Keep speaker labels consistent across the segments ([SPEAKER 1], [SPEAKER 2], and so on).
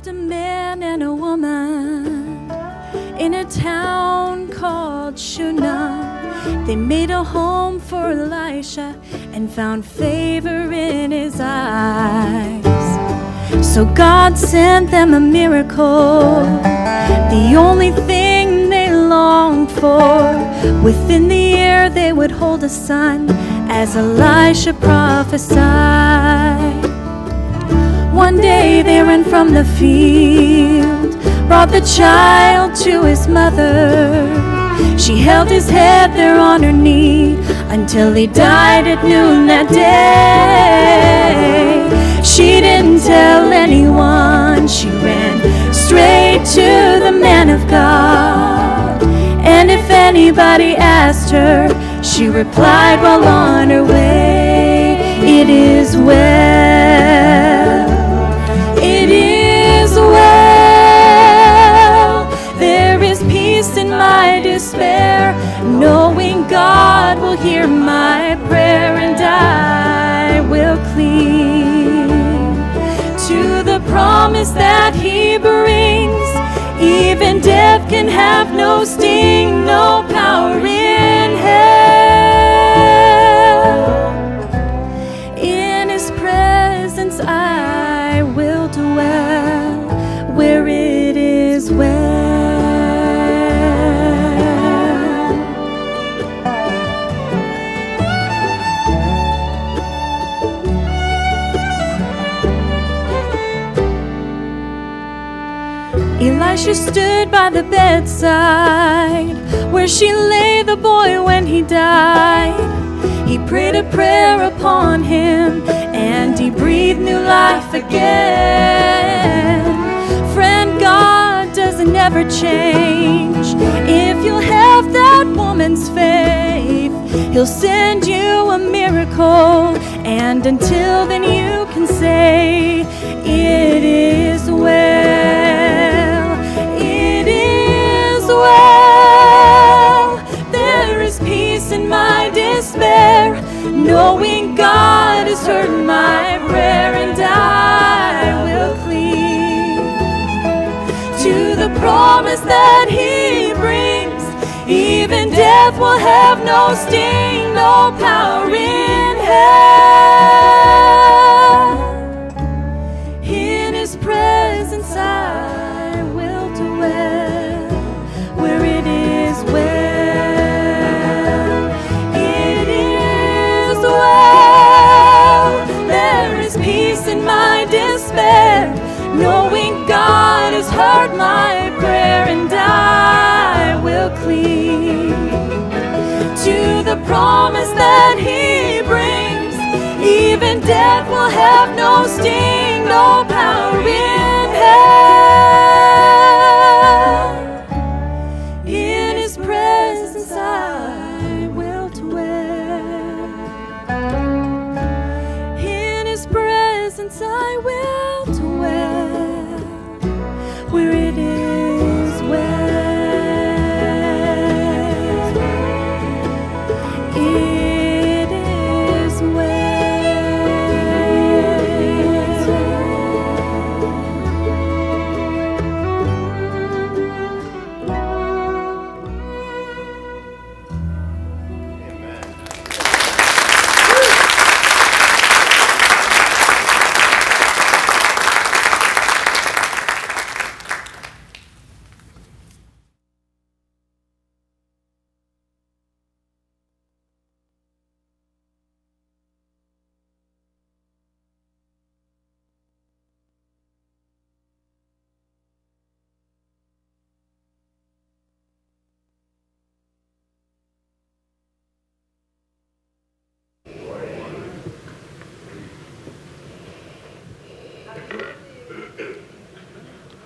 [SPEAKER 1] lived a man and a woman in a town called Shunem. They made a home for Elisha and found favor in his eyes. So God sent them a miracle, the only thing they longed for. Within the year, they would hold a son, as Elisha prophesied. One day they ran from the field, brought the child to his mother. She held his head there on her knee until he died at noon that day. She didn't tell anyone, she ran straight to the man of God. And if anybody asked her, she replied while on her way, It is well. God will hear my prayer and I will cling to the promise that He brings. Even death can have no sting, no Elisha stood by the bedside where she lay the boy when he died. He prayed a prayer upon him and he breathed new life again. Friend, God doesn't ever change. If you'll have that woman's faith, He'll send you a miracle. And until then, you can say, It is will have no sting, no power in hell. In His presence I will dwell, where it is well. It is well. There is peace in my despair, knowing God has heard my prayer, and promise that He brings. Even death will have no sting, no power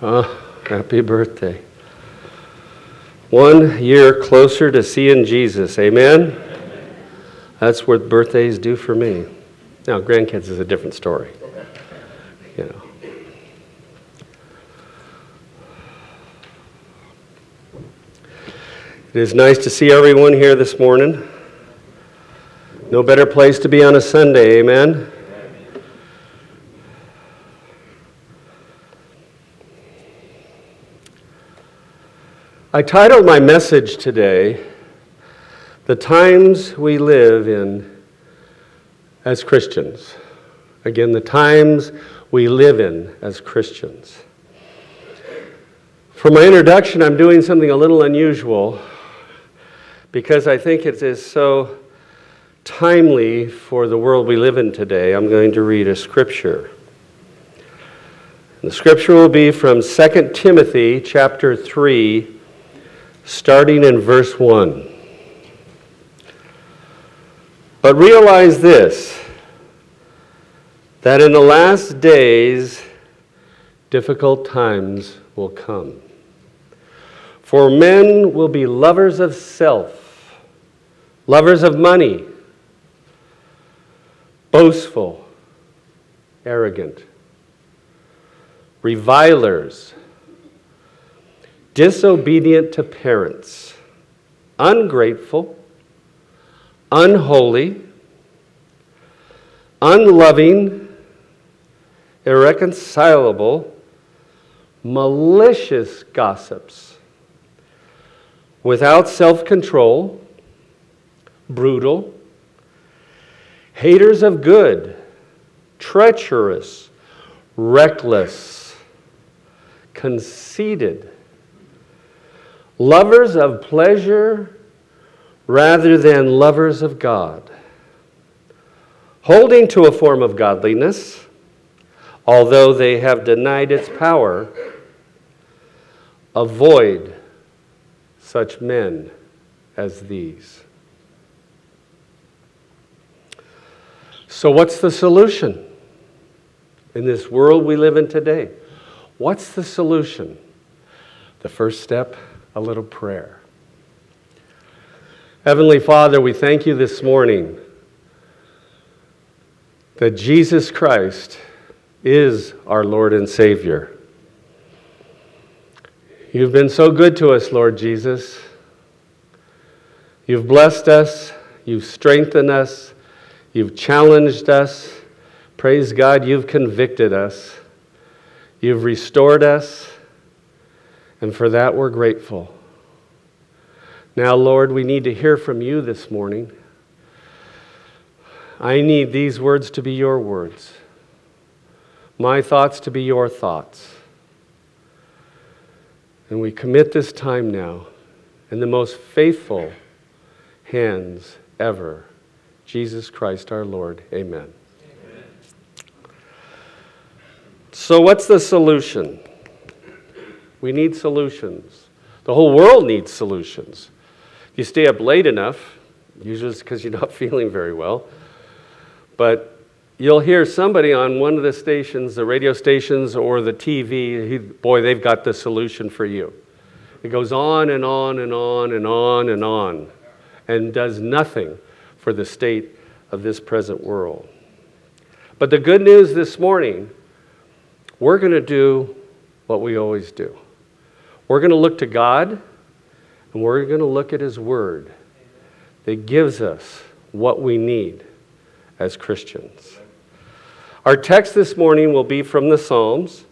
[SPEAKER 2] Oh, happy birthday. One year closer to seeing Jesus. Amen? That's what birthdays do for me. Now, grandkids is a different story. You know. It is nice to see everyone here this morning. No better place to be on a Sunday, amen? I titled my message today, The Times We Live in as Christians. Again, the times we live in as Christians. For my introduction, I'm doing something a little unusual because I think it is so timely for the world we live in today. I'm going to read a scripture. The scripture will be from 2 Timothy chapter 3, starting in verse 1. But realize this that in the last days, difficult times will come. For men will be lovers of self, lovers of money, boastful, arrogant, revilers, disobedient to parents, ungrateful, unholy, unloving, irreconcilable, malicious gossips, without self control, brutal, haters of good, treacherous, reckless, conceited, lovers of pleasure rather than lovers of God, holding to a form of godliness although they have denied its power, avoid such men as these. So, what's the solution in this world we live in today? What's the solution? The first step, a little prayer. Heavenly Father, we thank you this morning that Jesus Christ is our Lord and Savior. You've been so good to us, Lord Jesus. You've blessed us, you've strengthened us, you've challenged us. Praise God, you've convicted us, you've restored us, and for that we're grateful. Now, Lord, we need to hear from you this morning. I need these words to be your words my thoughts to be your thoughts. And we commit this time now in the most faithful hands ever Jesus Christ our Lord. Amen. Amen. So, what's the solution? We need solutions. The whole world needs solutions. If you stay up late enough, usually it's because you're not feeling very well, but you'll hear somebody on one of the stations, the radio stations or the TV, he, boy, they've got the solution for you. It goes on and on and on and on and on and does nothing for the state of this present world. But the good news this morning, we're going to do what we always do. We're going to look to God and we're going to look at His Word that gives us what we need as Christians. Our text this morning will be from the Psalms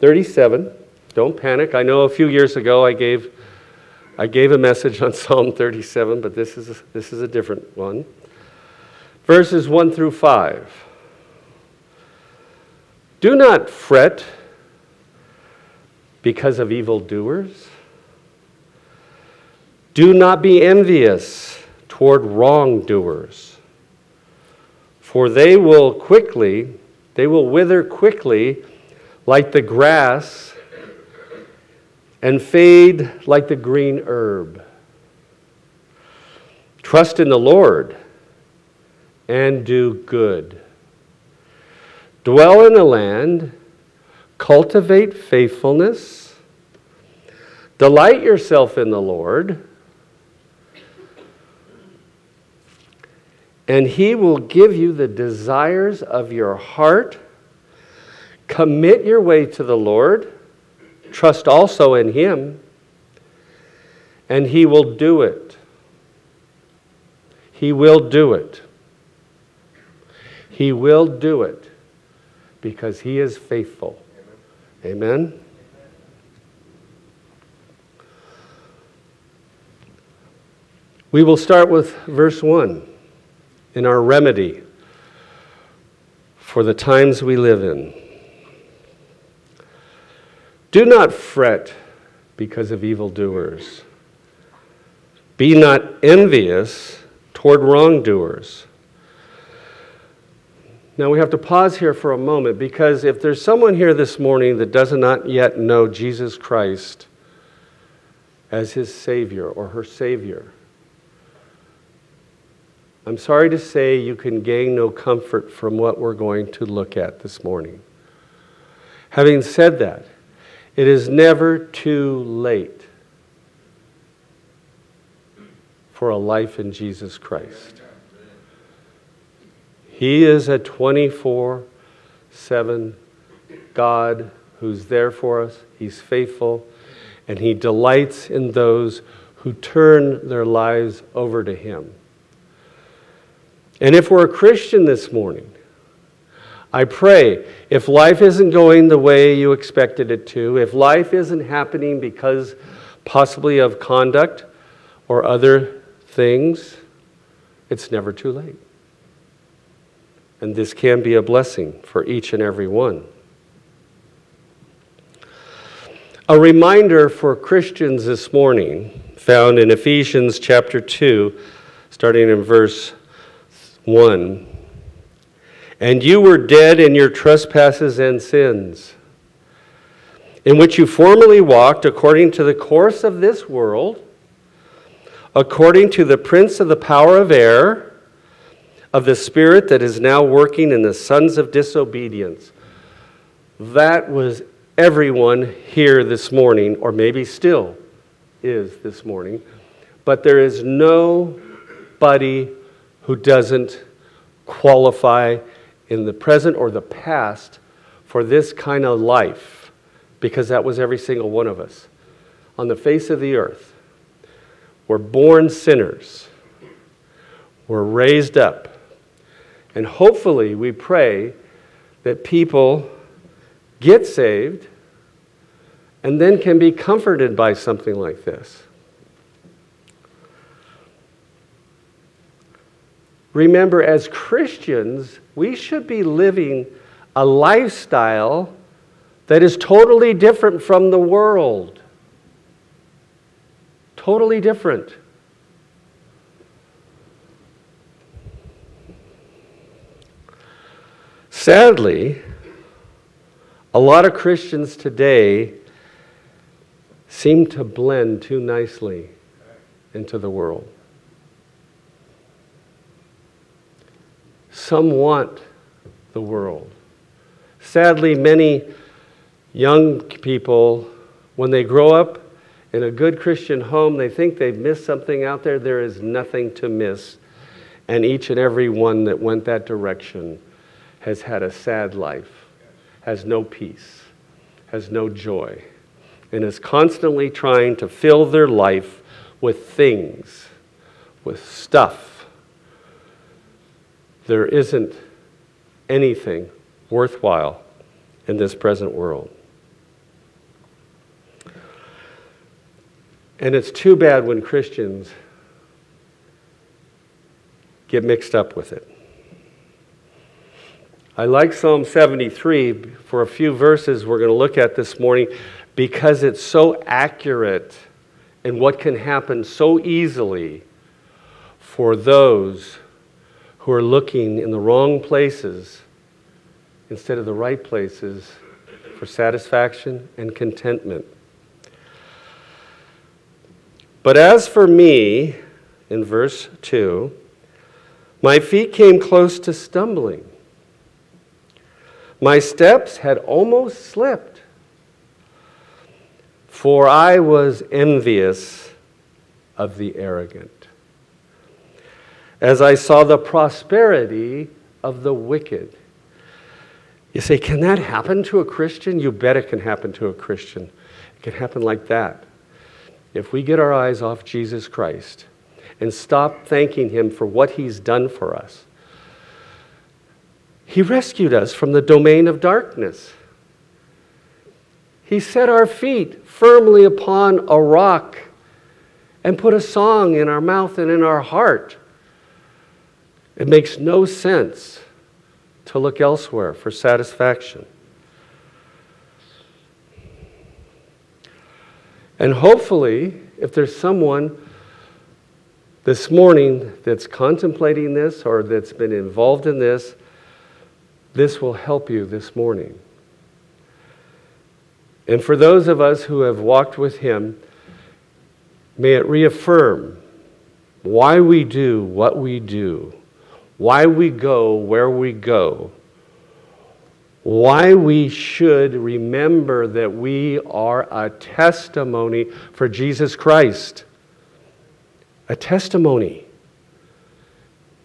[SPEAKER 2] 37. Don't panic. I know a few years ago I gave, I gave a message on Psalm 37, but this is, a, this is a different one. Verses 1 through 5. Do not fret because of evildoers. Do not be envious toward wrongdoers for they will quickly, they will wither quickly like the grass and fade like the green herb. Trust in the Lord and do good. Dwell in the land, cultivate faithfulness, delight yourself in the Lord and He will give you the desires of your heart. Commit your way to the Lord. Trust also in Him, and He will do it. He will do it. He will do it because He is faithful. Amen? We will start with verse 1 in our remedy for the times we live in. Do not fret because of evildoers. Be not envious toward wrongdoers now we have to pause here for a moment because if there's someone here this morning that does not yet know Jesus Christ as his Savior or her Savior, I'm sorry to say you can gain no comfort from what we're going to look at this morning. Having said that, it is never too late for a life in Jesus Christ. He is a 24 7 God who's there for us. He's faithful, and He delights in those who turn their lives over to Him. And if we're a Christian this morning, I pray if life isn't going the way you expected it to, if life isn't happening because possibly of conduct or other things, it's never too late. And this can be a blessing for each and every one. A reminder for Christians this morning, found in Ephesians chapter 2, starting in verse 1 And you were dead in your trespasses and sins, in which you formerly walked according to the course of this world, according to the prince of the power of air, of the spirit that is now working in the sons of disobedience. That was everyone here this morning, or maybe still is this morning. But there is nobody who doesn't qualify in the present or the past for this kind of life, because that was every single one of us. On the face of the earth, we're born sinners, we're raised up, and hopefully we pray that people get saved and then can be comforted by something like this. Remember, as Christians, we should be living a lifestyle that is totally different from the world. Totally different. Sadly, a lot of Christians today seem to blend too nicely into the world. Some want the world. Sadly, many young people, when they grow up in a good Christian home, they think they've missed something out there. There is nothing to miss. And each and every one that went that direction has had a sad life, has no peace, has no joy, and is constantly trying to fill their life with things, with stuff there isn't anything worthwhile in this present world. And it's too bad when Christians get mixed up with it. I like Psalm 73 for a few verses we're going to look at this morning because it's so accurate in what can happen so easily for those who are looking in the wrong places instead of the right places for satisfaction and contentment. But as for me, in verse 2, my feet came close to stumbling. My steps had almost slipped, for I was envious of the arrogant as I saw the prosperity of the wicked. You say, can that happen to a Christian? You bet it can happen to a Christian. It can happen like that. If we get our eyes off Jesus Christ and stop thanking Him for what He's done for us, He rescued us from the domain of darkness. He set our feet firmly upon a rock and put a song in our mouth and in our heart. It makes no sense to look elsewhere for satisfaction. And hopefully, if there's someone this morning that's contemplating this or that's been involved in this, this will help you this morning. And for those of us who have walked with Him, may it reaffirm why we do what we do, why we go where we go, why we should remember that we are a testimony for Jesus Christ. A testimony.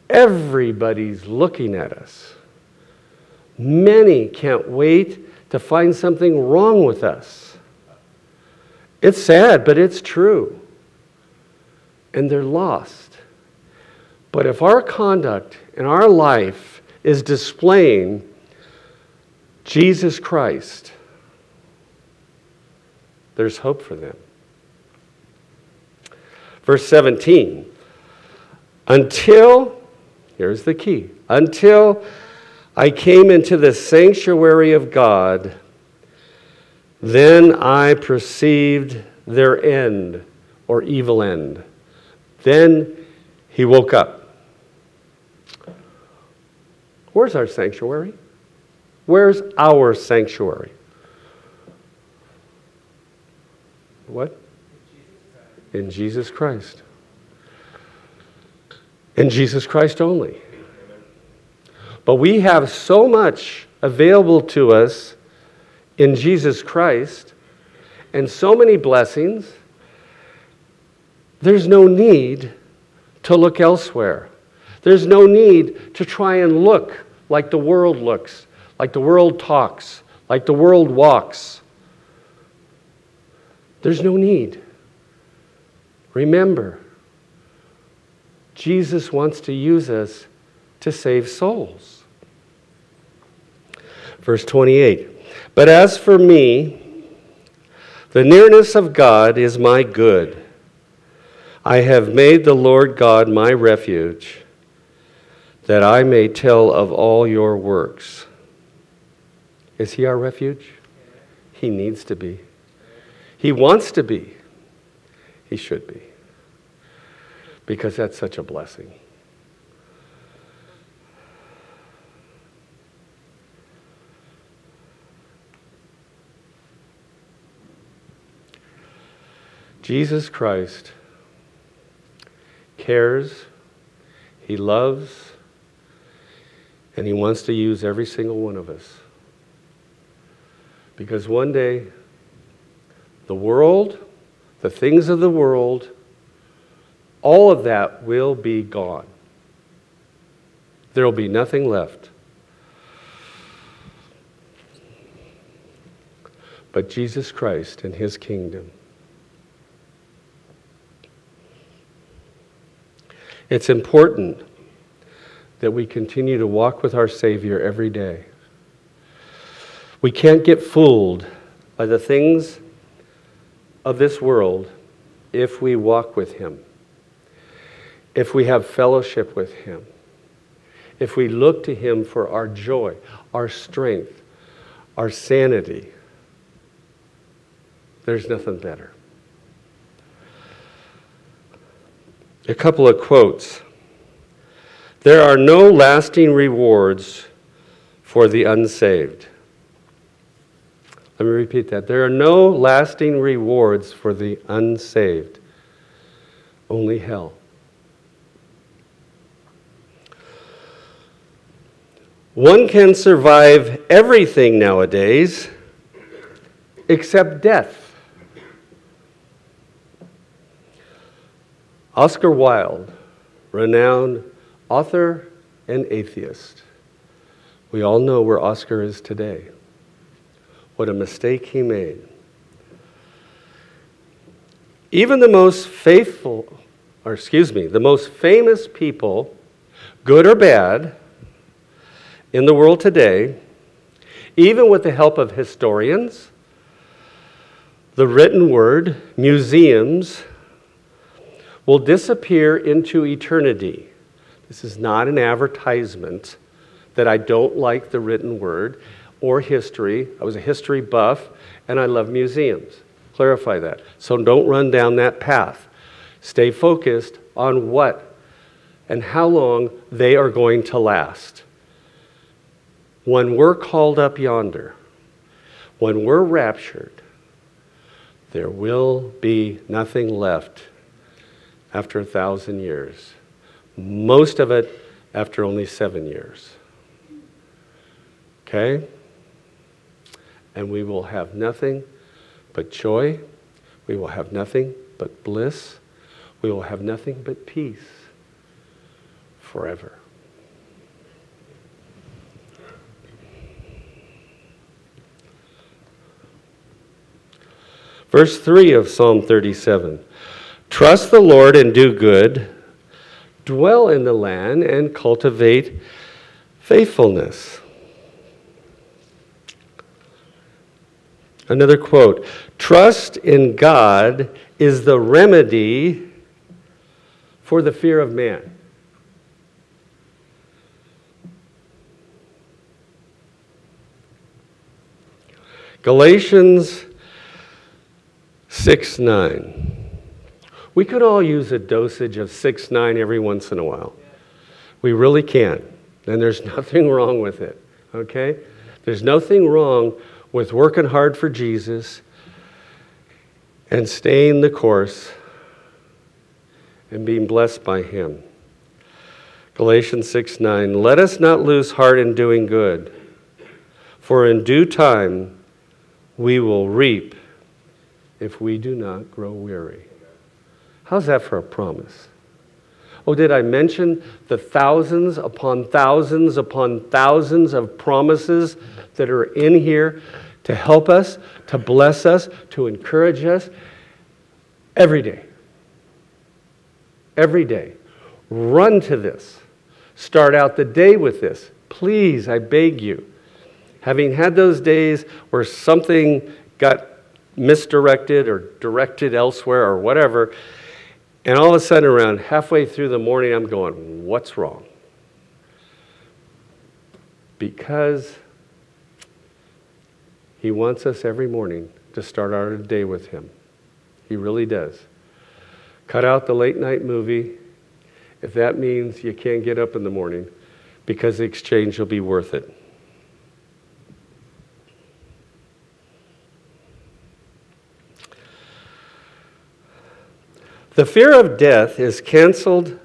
[SPEAKER 2] Everybody's looking at us. Many can't wait to find something wrong with us. It's sad, but it's true. And they're lost. But if our conduct and our life is displaying Jesus Christ, there's hope for them. Verse 17 Until, here's the key, until I came into the sanctuary of God, then I perceived their end or evil end. Then he woke up. Where's our sanctuary? Where's our sanctuary? What? In Jesus Christ. In Jesus Christ only. But we have so much available to us in Jesus Christ and so many blessings, there's no need to look elsewhere. There's no need to try and look like the world looks, like the world talks, like the world walks. There's no need. Remember, Jesus wants to use us to save souls. Verse 28 But as for me, the nearness of God is my good. I have made the Lord God my refuge, that I may tell of all your works. Is he our refuge? He needs to be. He wants to be. He should be. Because that's such a blessing. Jesus Christ cares, He loves, and He wants to use every single one of us. Because one day, the world, the things of the world, all of that will be gone. There will be nothing left. But Jesus Christ and His kingdom. It's important that we continue to walk with our Savior every day. We can't get fooled by the things of this world if we walk with Him, if we have fellowship with Him, if we look to Him for our joy, our strength, our sanity. There's nothing better. A couple of quotes. There are no lasting rewards for the unsaved. Let me repeat that. There are no lasting rewards for the unsaved, only hell. One can survive everything nowadays except death. Oscar Wilde, renowned author and atheist. We all know where Oscar is today. What a mistake he made. Even the most faithful, or excuse me, the most famous people, good or bad, in the world today, even with the help of historians, the written word, museums, will disappear into eternity. This is not an advertisement that I don't like the written word or history. I was a history buff and I love museums. Clarify that. So don't run down that path. Stay focused on what and how long they are going to last. When we're called up yonder, when we're raptured, there will be nothing left after a thousand years. Most of it after only seven years. Okay? And we will have nothing but joy. We will have nothing but bliss. We will have nothing but peace forever. Verse 3 of Psalm 37 Trust the Lord and do good, dwell in the land and cultivate faithfulness. Another quote Trust in God is the remedy for the fear of man. Galatians 6 9. We could all use a dosage of 6 9 every once in a while. We really can. And there's nothing wrong with it. Okay? There's nothing wrong with working hard for Jesus and staying the course and being blessed by Him. Galatians 6 9. Let us not lose heart in doing good, for in due time we will reap if we do not grow weary. How's that for a promise? Oh, did I mention the thousands upon thousands upon thousands of promises that are in here to help us, to bless us, to encourage us every day? Every day. Run to this. Start out the day with this. Please, I beg you. Having had those days where something got misdirected or directed elsewhere or whatever, and all of a sudden, around halfway through the morning, I'm going, What's wrong? Because He wants us every morning to start our day with Him. He really does. Cut out the late night movie if that means you can't get up in the morning because the exchange will be worth it. The fear of death is canceled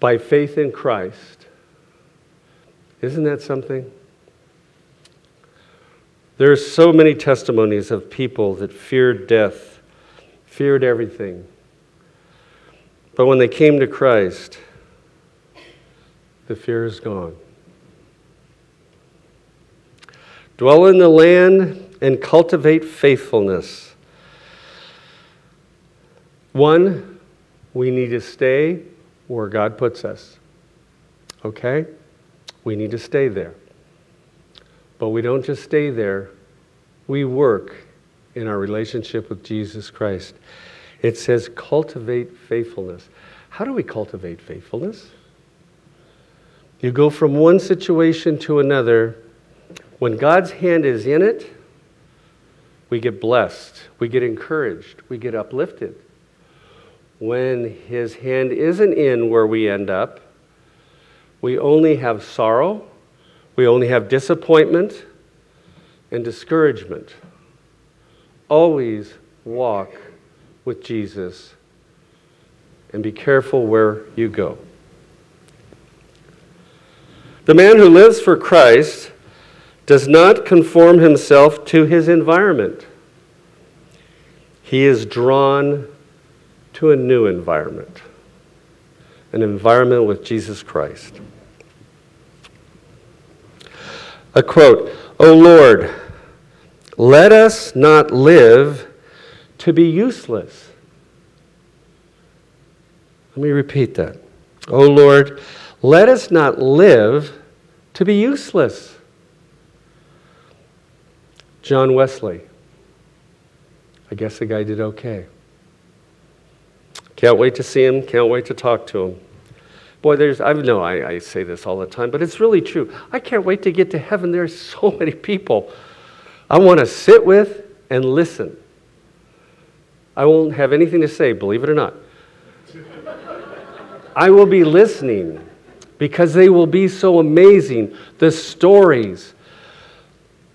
[SPEAKER 2] by faith in Christ. Isn't that something? There are so many testimonies of people that feared death, feared everything. But when they came to Christ, the fear is gone. Dwell in the land and cultivate faithfulness. One, we need to stay where God puts us. Okay? We need to stay there. But we don't just stay there, we work in our relationship with Jesus Christ. It says cultivate faithfulness. How do we cultivate faithfulness? You go from one situation to another. When God's hand is in it, we get blessed, we get encouraged, we get uplifted when his hand isn't in where we end up, we only have sorrow, we only have disappointment and discouragement. Always walk with Jesus and be careful where you go. The man who lives for Christ does not conform himself to his environment. He is drawn to a new environment, an environment with Jesus Christ. A quote O Lord, let us not live to be useless. Let me repeat that. O Lord, let us not live to be useless. John Wesley. I guess the guy did okay Can't wait to see him, can't wait to talk to him. Boy, there's, I know I, I say this all the time, but it's really true. I can't wait to get to heaven. There's so many people I want to sit with and listen. I won't have anything to say, believe it or not. I will be listening because they will be so amazing. The stories,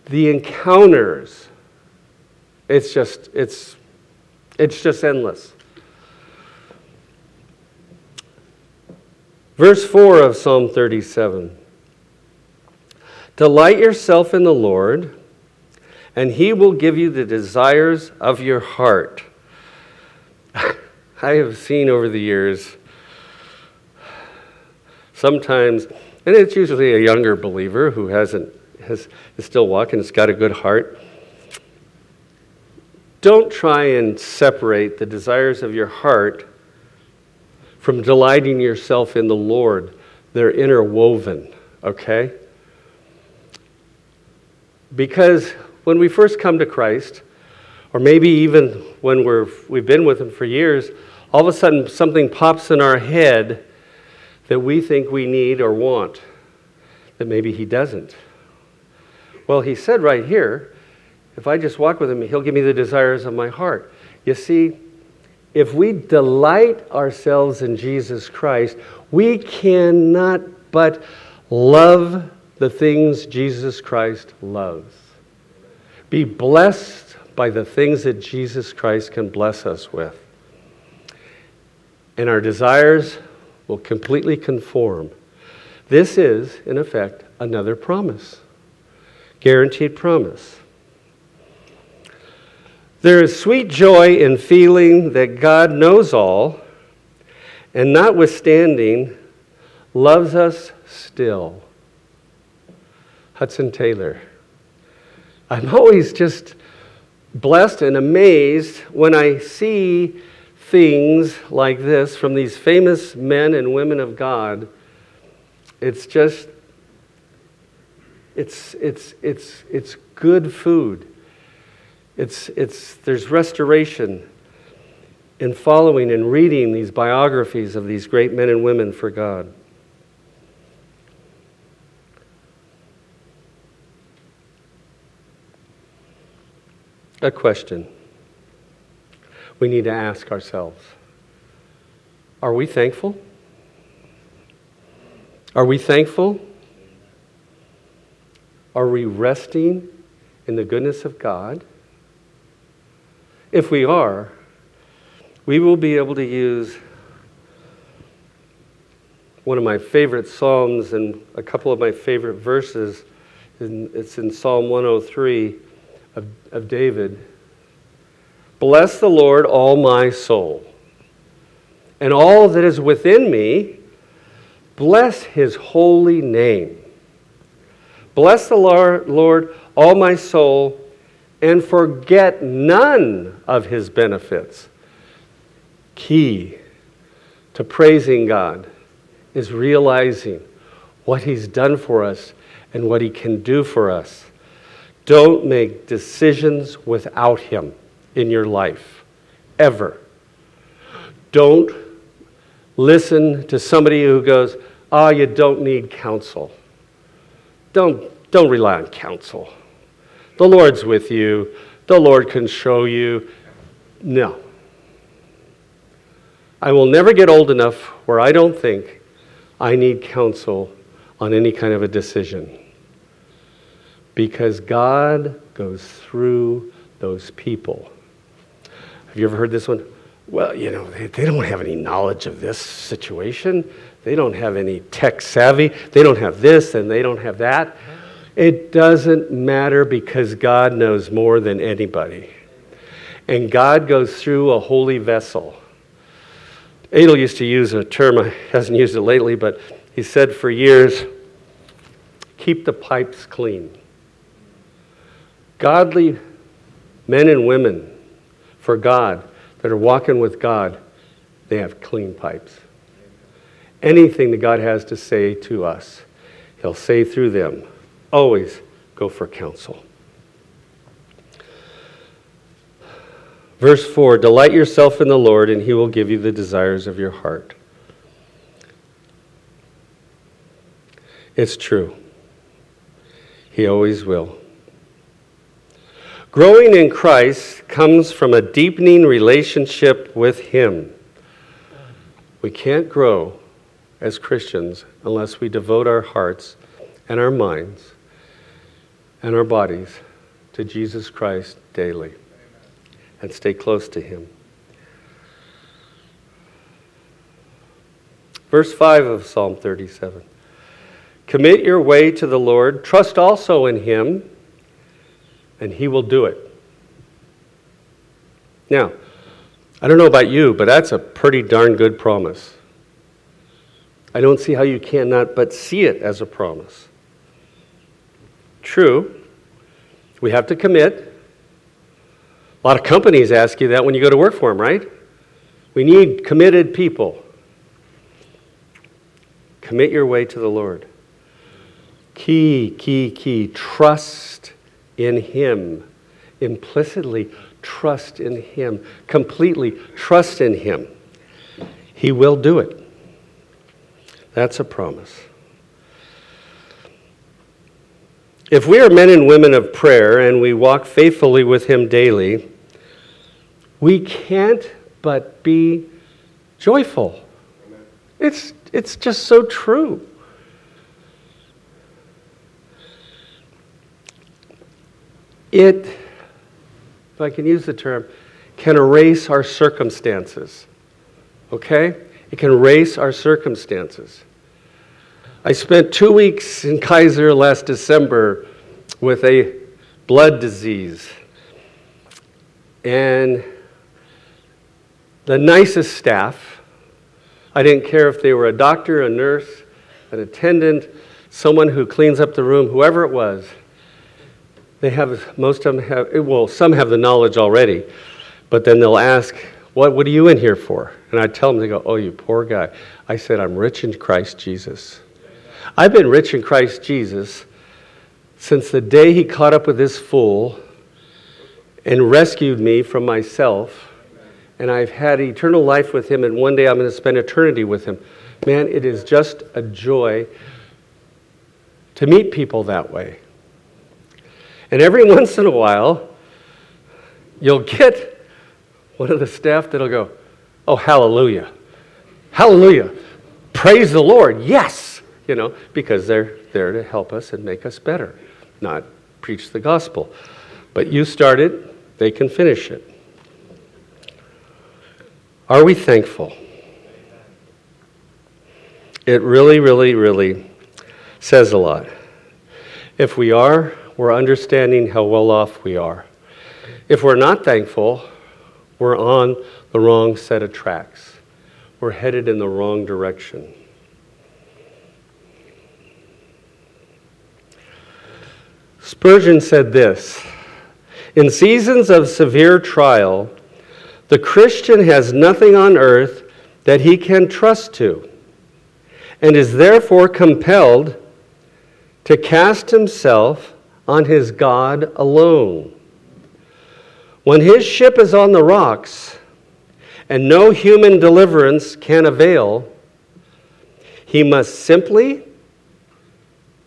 [SPEAKER 2] the encounters. It's just, it's, it's just endless. Verse 4 of Psalm 37 Delight yourself in the Lord, and he will give you the desires of your heart. I have seen over the years sometimes, and it's usually a younger believer who hasn't has, is still walking, has got a good heart. Don't try and separate the desires of your heart from delighting yourself in the Lord. They're interwoven, okay? Because when we first come to Christ, or maybe even when we're, we've been with Him for years, all of a sudden something pops in our head that we think we need or want that maybe He doesn't. Well, He said right here, if I just walk with Him, He'll give me the desires of my heart. You see, if we delight ourselves in Jesus Christ, we cannot but love the things Jesus Christ loves. Be blessed by the things that Jesus Christ can bless us with. And our desires will completely conform. This is, in effect, another promise, guaranteed promise. There is sweet joy in feeling that God knows all and, notwithstanding, loves us still. Hudson Taylor. I'm always just blessed and amazed when I see things like this from these famous men and women of God. It's just, it's, it's, it's, it's good food. It's, it's, there's restoration in following and reading these biographies of these great men and women for God. A question we need to ask ourselves Are we thankful? Are we thankful? Are we resting in the goodness of God? If we are, we will be able to use one of my favorite Psalms and a couple of my favorite verses. It's in Psalm 103 of, of David. Bless the Lord, all my soul, and all that is within me. Bless his holy name. Bless the Lord, all my soul, and forget none of his benefits. Key to praising God is realizing what he's done for us and what he can do for us. Don't make decisions without him in your life, ever. Don't listen to somebody who goes, Ah, oh, you don't need counsel. Don't, don't rely on counsel. The Lord's with you. The Lord can show you. No. I will never get old enough where I don't think I need counsel on any kind of a decision. Because God goes through those people. Have you ever heard this one? Well, you know, they, they don't have any knowledge of this situation. They don't have any tech savvy. They don't have this and they don't have that. Uh-huh. It doesn't matter because God knows more than anybody. And God goes through a holy vessel. Adel used to use a term, I hasn't used it lately, but he said for years keep the pipes clean. Godly men and women for God that are walking with God, they have clean pipes. Anything that God has to say to us, He'll say through them always go for counsel. Verse 4 Delight yourself in the Lord, and he will give you the desires of your heart. It's true. He always will. Growing in Christ comes from a deepening relationship with Him. We can't grow as Christians unless we devote our hearts and our minds and our bodies to Jesus Christ daily and stay close to Him. Verse 5 of Psalm 37 Commit your way to the Lord, trust also in Him, and He will do it. Now, I don't know about you, but that's a pretty darn good promise. I don't see how you cannot but see it as a promise. True, we have to commit. A lot of companies ask you that when you go to work for them, right? We need committed people. Commit your way to the Lord. Key, key, key. Trust in Him. Implicitly, trust in Him. Completely, trust in Him. He will do it. That's a promise. If we are men and women of prayer and we walk faithfully with Him daily, we can't but be joyful. It's, it's just so true. It, if I can use the term, can erase our circumstances. Okay? It can erase our circumstances. I spent two weeks in Kaiser last December with a blood disease. And the nicest staff, I didn't care if they were a doctor, a nurse, an attendant, someone who cleans up the room, whoever it was, they have, most of them have, eh, well, some have the knowledge already, but then they'll ask, what, what are you in here for? And I tell them, they go, oh, you poor guy. I said, I'm rich in Christ Jesus. I've been rich in Christ Jesus since the day he caught up with this fool and rescued me from myself. And I've had eternal life with him, and one day I'm going to spend eternity with him. Man, it is just a joy to meet people that way. And every once in a while, you'll get one of the staff that'll go, Oh, hallelujah. Hallelujah. Praise the Lord. Yes. You know, because they're there to help us and make us better, not preach the gospel. But you start it, they can finish it. Are we thankful? It really, really, really says a lot. If we are, we're understanding how well off we are. If we're not thankful, we're on the wrong set of tracks. We're headed in the wrong direction. Spurgeon said this In seasons of severe trial, the Christian has nothing on earth that he can trust to, and is therefore compelled to cast himself on his God alone. When his ship is on the rocks and no human deliverance can avail, he must simply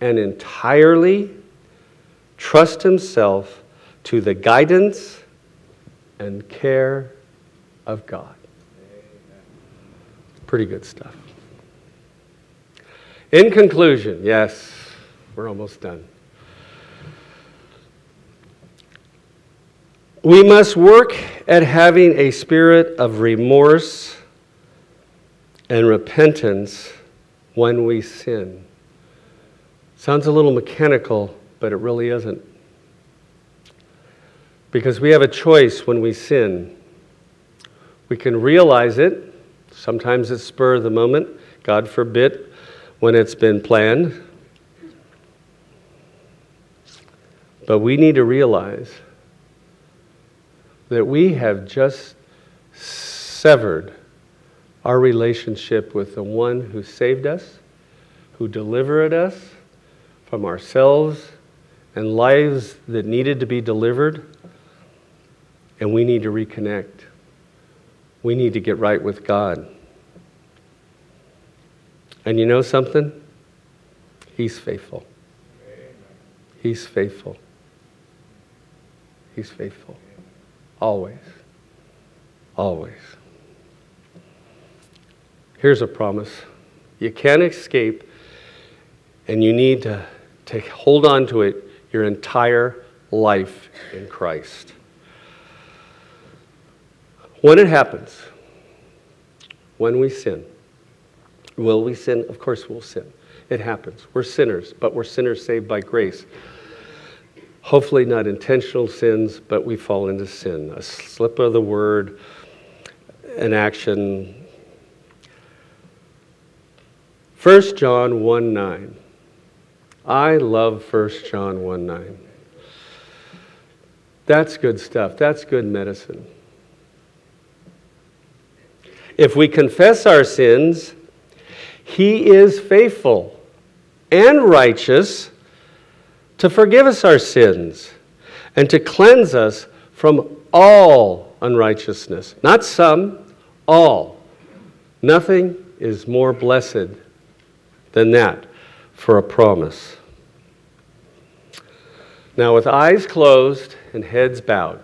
[SPEAKER 2] and entirely trust himself to the guidance and care of God. Pretty good stuff. In conclusion, yes, we're almost done. We must work at having a spirit of remorse and repentance when we sin. Sounds a little mechanical, but it really isn't. Because we have a choice when we sin. We can realize it. Sometimes it's spur of the moment. God forbid when it's been planned. But we need to realize that we have just severed our relationship with the one who saved us, who delivered us from ourselves and lives that needed to be delivered. and we need to reconnect. We need to get right with God. And you know something? He's faithful. He's faithful. He's faithful. Always. Always. Here's a promise you can't escape, and you need to, to hold on to it your entire life in Christ. When it happens, when we sin, will we sin? Of course, we'll sin. It happens. We're sinners, but we're sinners saved by grace. Hopefully, not intentional sins, but we fall into sin. A slip of the word, an action. 1 John 1 9. I love 1 John 1 9. That's good stuff. That's good medicine. If we confess our sins, He is faithful and righteous to forgive us our sins and to cleanse us from all unrighteousness. Not some, all. Nothing is more blessed than that for a promise. Now, with eyes closed and heads bowed,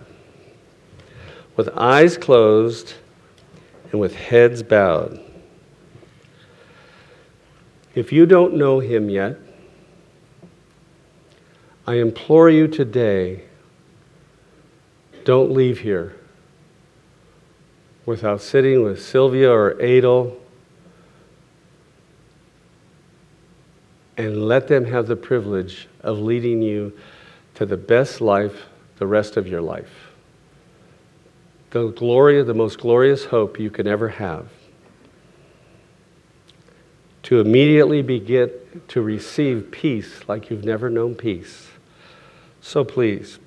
[SPEAKER 2] with eyes closed and with heads bowed, if you don't know him yet, I implore you today don't leave here without sitting with Sylvia or Adel and let them have the privilege of leading you to the best life the rest of your life. The glory, the most glorious hope you can ever have. To immediately begin to receive peace like you've never known peace. So please.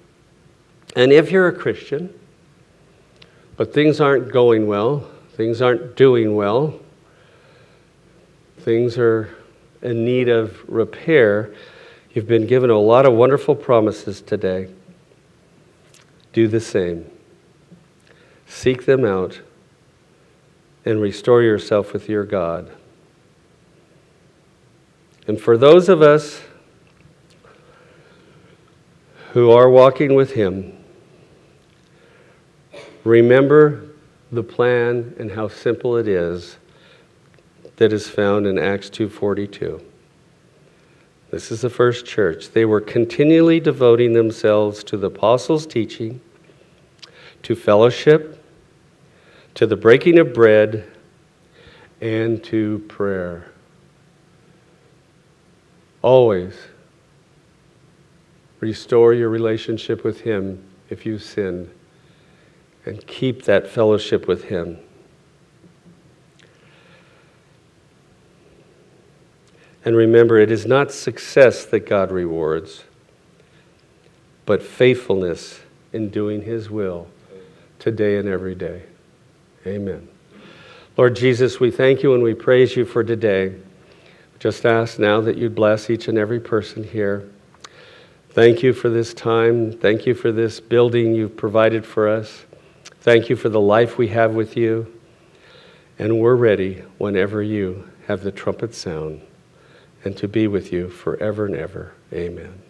[SPEAKER 2] And if you're a Christian, but things aren't going well, things aren't doing well, things are in need of repair, you've been given a lot of wonderful promises today. Do the same. Seek them out and restore yourself with your God. And for those of us who are walking with Him, remember the plan and how simple it is that is found in Acts 2:42. This is the first church. They were continually devoting themselves to the apostles' teaching, to fellowship, to the breaking of bread, and to prayer. Always restore your relationship with Him if you sin, and keep that fellowship with Him. And remember, it is not success that God rewards, but faithfulness in doing His will today and every day. Amen. Lord Jesus, we thank you and we praise you for today. Just ask now that you bless each and every person here. Thank you for this time. Thank you for this building you've provided for us. Thank you for the life we have with you. And we're ready whenever you have the trumpet sound and to be with you forever and ever. Amen.